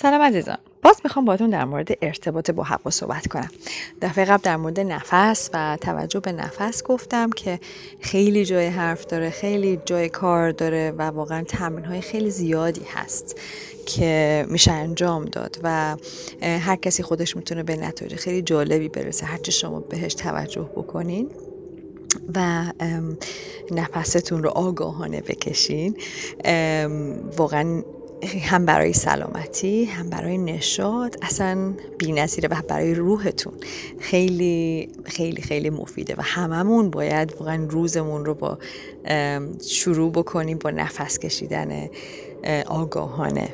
سلام عزیزان. باز می‌خوام باتون در مورد ارتباط با هوا صحبت کنم. دفعه قبل در مورد نفس و توجه به نفس گفتم که خیلی جای حرف داره خیلی جای کار داره و واقعا تمرین های خیلی زیادی هست که میشه انجام داد و هر کسی خودش می‌تونه به نتایج خیلی جالبی برسه. هرچی شما بهش توجه بکنین و نفستون رو آگاهانه بکشین. واقعا هم برای سلامتی هم برای نشاد اصلا نظیره و برای روحتون. خیلی خیلی خیلی مفیده و هممون باید واقعا روزمون رو با شروع بکنیم با نفس کشیدن آگاهانه.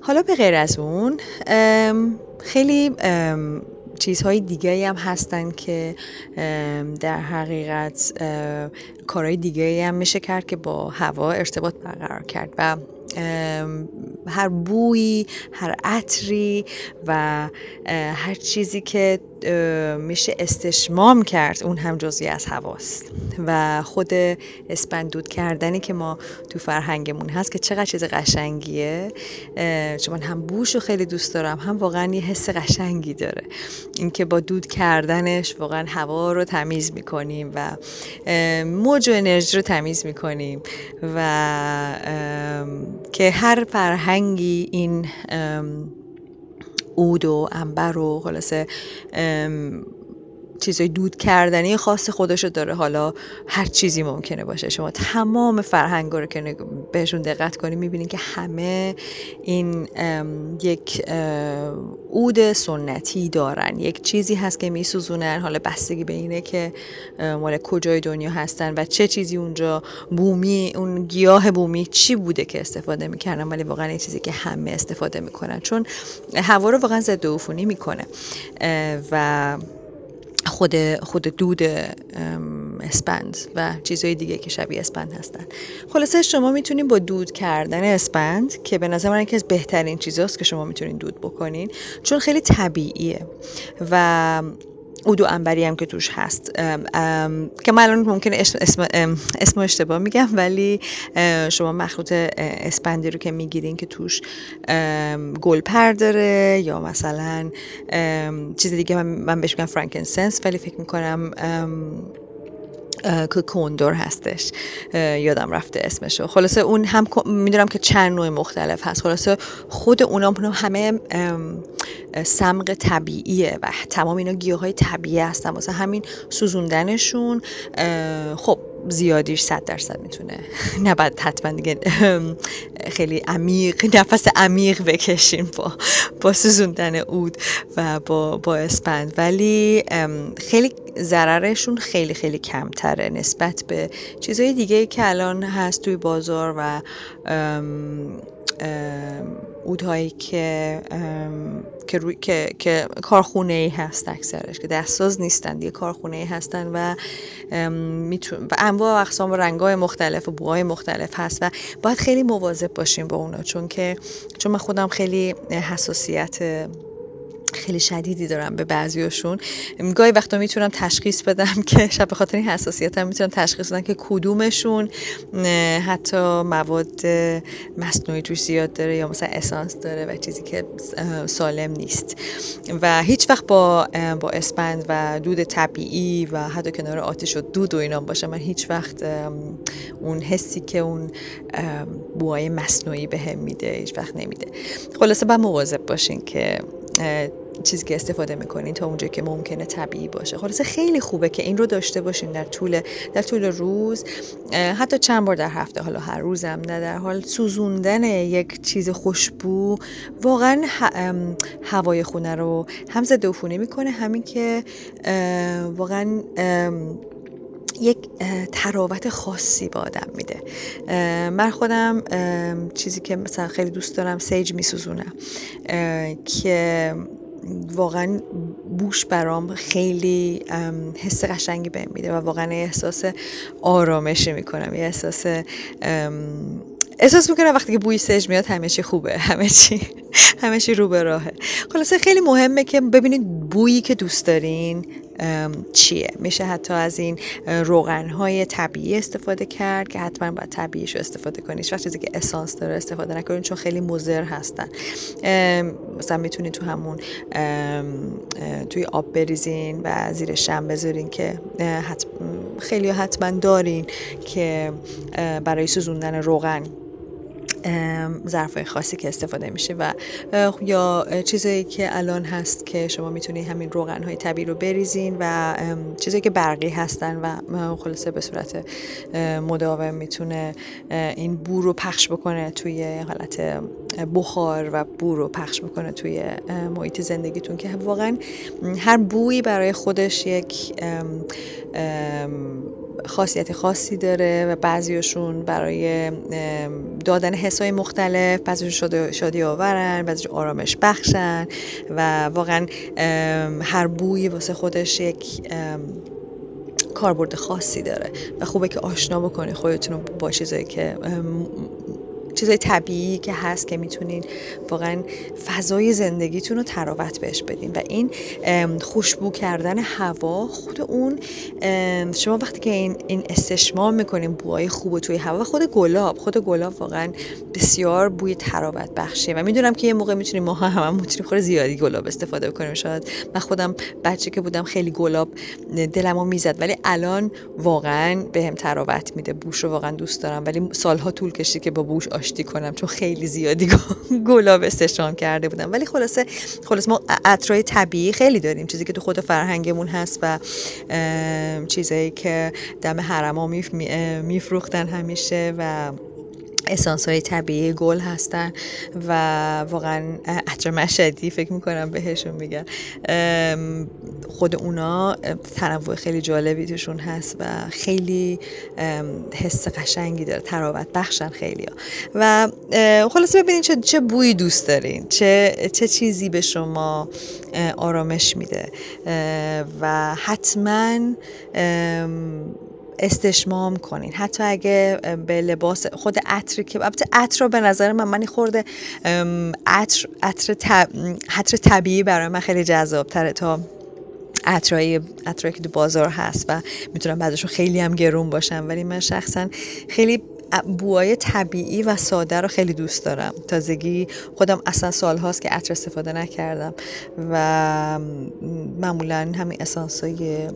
حالا به غیر از اون خیلی چیزهای دیگه هم هستن که در حقیقت کارهای دیگه هم میشه کرد که با هوا ارتباط برقرار کرد و هر بویی هر عطری و هر چیزی که میشه استشمام کرد اون هم جزی از هواست و خود اسپندود کردنی که ما تو فرهنگمون هست که چقدر چیز قشنگیه چون هم بوش رو خیلی دوست دارم هم واقعا یه حس قشنگی داره. اینکه با دود کردنش واقعا هوا رو تمیز می‌کنیم و موج و انرژی رو تمیز می‌کنیم و که هر فرهنگی این اود و انبر و خلاصه چیزای دود کردنی خاص خودشو داره. حالا هر چیزی ممکنه باشه. شما تمام فرهنگ رو که بهشون دقت کنی می‌بینید که همه این یک عود سنتی دارن. یک چیزی هست که میسوزونن. حالا بستگی به اینه که مال کجای دنیا هستن و چه چیزی اونجا بومی اون گیاه بومی چی بوده که استفاده می‌کردن. ولی واقعا این چیزی که همه استفاده می‌کنن. چون هوا رو واقعا ضد عفونی می‌کنه. و خود خود دود اسپند و چیزهای دیگه که شبیه اسپند هستن. خلاصه شما می‌تونید با دود کردن اسپند که به نظر من یکی از بهترین چیزاست که شما می‌تونید دود بکنین چون خیلی طبیعیه و اودو انبری هم که توش هست. که من الان ممکنه اسم, اسم اشتباه میگم ولی شما مخلوط اسپندی رو که می‌گیرین که توش گلپر داره یا مثلا چیز دیگه من بهش میگم فرانکنسنس ولی فکر می‌کنم که کندور هستش. یادم رفته اسمشو. خلاصه اون هم می‌دونم که چند نوع مختلف هست. خلاصه خود اونا همه سمق طبیعیه و تمام اینا گیاه های طبیعی هستن. واسه همین سوزوندنشون خب زیادیش صد درصد می‌تونه. نباید حتما دیگه خیلی عمیق نفس عمیق بکشیم با با سوزوندن اود و با با اسپند ولی خیلی ضررشون خیلی خیلی کمتره نسبت به چیزهای دیگه که الان هست توی بازار و اودهایی که که, روی، که, که کارخونه ای هست اکثرش که دستساز نیستن دیگه کارخونه ای هستن و میتون و انواع و اقسام و رنگ های مختلف و بوهای مختلف هست و باید خیلی مواظب باشیم با اونا چون که چون من خودم خیلی حساسیت خیلی شدیدی دارم به بعضیاشون. گاهی وقتا می‌تونم تشخیص بدم که شب به خاطر این حساسیت هم می‌تونم تشخیص بدم که کدومشون حتی مواد مصنوعی توش زیاد داره یا مثلا اسانس داره و چیزی که سالم نیست. و هیچ وقت با با اسپند و دود طبیعی و حتی کنار آتش و دود و اینا باشه من هیچ وقت اون حسی که اون بوهای مصنوعی به میده هیچ وقت نمیده. خلاصه با مواظب باشین که چیزی که استفاده می‌کنین تا اونجا که ممکنه طبیعی باشه. خلاصه خیلی خوبه که این رو داشته باشین در طول در طول روز. حتی چند بار در هفته حالا هر روزم نه در حال سوزوندن یک چیز خوشبو واقعا هوای خونه رو هم ضد عفونی می‌کنه. همین که واقعا یک تراوت خاصی به آدم میده. من خودم چیزی که مثلا خیلی دوست دارم سیج میسوزونم. که واقعا بوش برام خیلی حس قشنگی بهم میده و واقعا احساس آرامشی می‌کنم. یه احساس احساس می‌کنم وقتی که بوی سج میاد همه چی خوبه. همه چی. همه رو به راهه. خلاصه خیلی مهمه که ببینید بویی که دوست دارین چیه. میشه حتی از این روغن های طبیعی استفاده کرد که حتما باید طبیعیش استفاده کنید وقتی چیزی که اسانس داره استفاده نکنید چون خیلی مضر هستن. مثلا می‌تونید تو همون توی آب بریزین و زیر شم بذارین که خیلی حتما دارین که برای سوزوندن روغن ظرفای خاصی که استفاده میشه و یا چیزایی که الان هست که شما می‌تونید همین روغن های طبیعی رو بریزین و چیزایی که برقی هستن و خلاصه به صورت مداوم می‌تونه این بو رو پخش بکنه توی حالت بخار و بو رو پخش بکنه توی محیط زندگیتون که واقعا هر بویی برای خودش یک خاصیت خاصی داره و بعضیشون برای دادن حسای مختلف بعضیشون شادی, آورن بعضیشون آرامش بخشن و واقعا هر بوی واسه خودش یک کاربرد خاصی داره. و خوبه که آشنا بکنی خودتون با چیزایی که چیزای طبیعی که هست که می‌تونین واقعا فضای زندگیتون رو تراوت بهش بدین. و این خوشبو کردن هوا خود اون شما وقتی که این, این استشمام می‌کنین بوهای خوب توی هوا خود گلاب خود گلاب واقعا بسیار بوی تراوت بخشه. و می‌دونم که یه موقع می‌تونیم ما هم, هم می‌تونیم خود زیادی گلاب استفاده کنیم شاید من خودم بچه که بودم خیلی گلاب دلمو می‌زد ولی الان واقعا بهم تراوت میده. بوش رو واقعا دوست دارم. ولی سالها طول کشید که با بوش آشتی کنم چون خیلی زیادی گلاب استشام کرده بودم. ولی خلاصه خلاص ما عطرای طبیعی خیلی داریم. چیزی که تو خود فرهنگمون هست و چیزایی که دم حرما میفروختن همیشه و اسانس های طبیعی گل هستن و واقعا عطر مشدی فکر می‌کنم بهشون میگن. خود اونا تنوع خیلی جالبی توشون هست و خیلی حس قشنگی داره. تراوت بخشن خیلی ها. و خلاصه ببینید چه, چه بویی دوست دارین. چه, چه چیزی به شما آرامش میده. و حتما استشمام کنین. حتی اگه به لباس خود عطر که البته عطر رو به نظر من من خورده عطر عطر طبیعی برای من خیلی جذاب تره تا عطرایی عطرایی که تو بازار هست و می‌تونم بعضشون خیلی هم گرون باشم. ولی من شخصا خیلی بوهای طبیعی و ساده رو خیلی دوست دارم. تازگی خودم اصلا سال هاست که عطر استفاده نکردم و معمولا همین اسانس های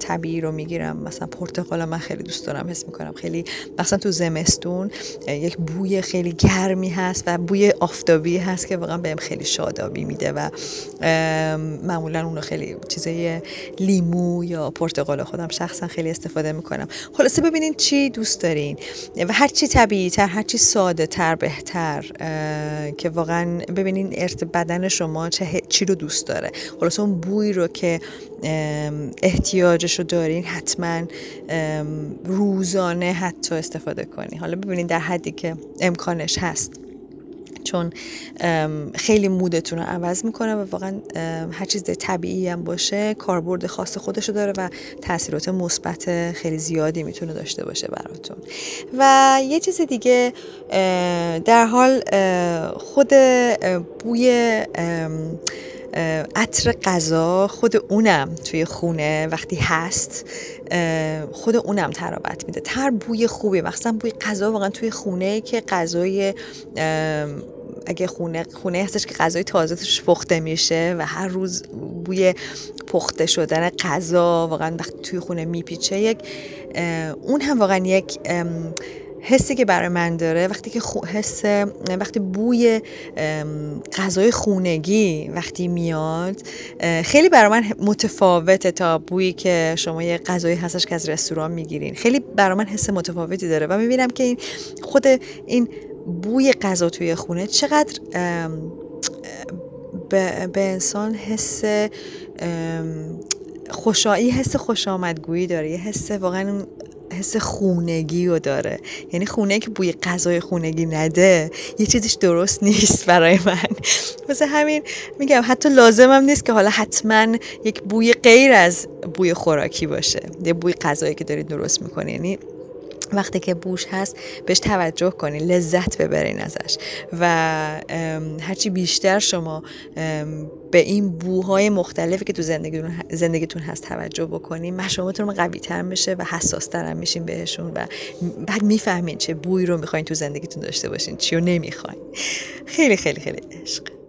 طبیعی رو می‌گیرم. مثلا پرتقال من خیلی دوست دارم حس می‌کنم خیلی مثلا تو زمستون یک بوی خیلی گرمی هست و بوی آفتابی هست که واقعا بهم خیلی شادابی میده و معمولا اون رو خیلی چیزای لیمو یا پرتقال خودم شخصا خیلی استفاده می‌کنم. خلاصه ببینین چی دوست دارین. هرچی طبیعی تر هرچی ساده تر بهتر که واقعا ببینین ارت بدن شما چه چی رو دوست داره. خلاص اون بوی رو که احتیاجش رو دارین حتما روزانه حتی استفاده کنی حالا ببینین در حدی که امکانش هست. چون خیلی مودتون رو عوض می‌کنه و واقعا هر چیز طبیعی هم باشه کاربرد خاص خودشو داره و تاثیرات مثبت خیلی زیادی می‌تونه داشته باشه براتون. و یه چیز دیگه در حال خود بوی عطر غذا خود اونم توی خونه وقتی هست خود اونم ترابط میده. تر بوی خوبی مخصوصا بوی غذا واقعا توی خونه که غذای اگه خونه خونه هستش که غذای تازه توش پخته میشه و هر روز بوی پخته شدن غذا واقعا وقتی توی خونه میپیچه یک اون هم واقعا یک حسی که برای من داره وقتی که حس وقتی بوی غذای خونگی وقتی میاد خیلی برای من متفاوته تا بویی که شما یه غذایی هستش که از رستوران می‌گیرین. خیلی برای من حس متفاوتی داره و می‌بینم که این خود این بوی غذا توی خونه چقدر به, انسان حس خوشایی حس خوش آمدگویی داره یه حس واقعا حس خونگی رو داره. یعنی خونه که بوی غذای خونگی نده یه چیزش درست نیست برای من. مثل همین میگم حتی لازمم نیست که حالا حتما یک بوی غیر از بوی خوراکی باشه. یه بوی غذایی که دارید درست می‌کنه یعنی وقتی که بوش هست بهش توجه کنین لذت ببرین ازش. و هرچی بیشتر شما به این بوهای مختلفی که تو زندگیتون, هست توجه بکنین مشامتون قوی تر میشه و حساس تر میشین بهشون و بعد می‌فهمین چه بوی رو می‌خواین تو زندگیتون داشته باشین چی رو نمی‌خواین. خیلی خیلی خیلی عشق.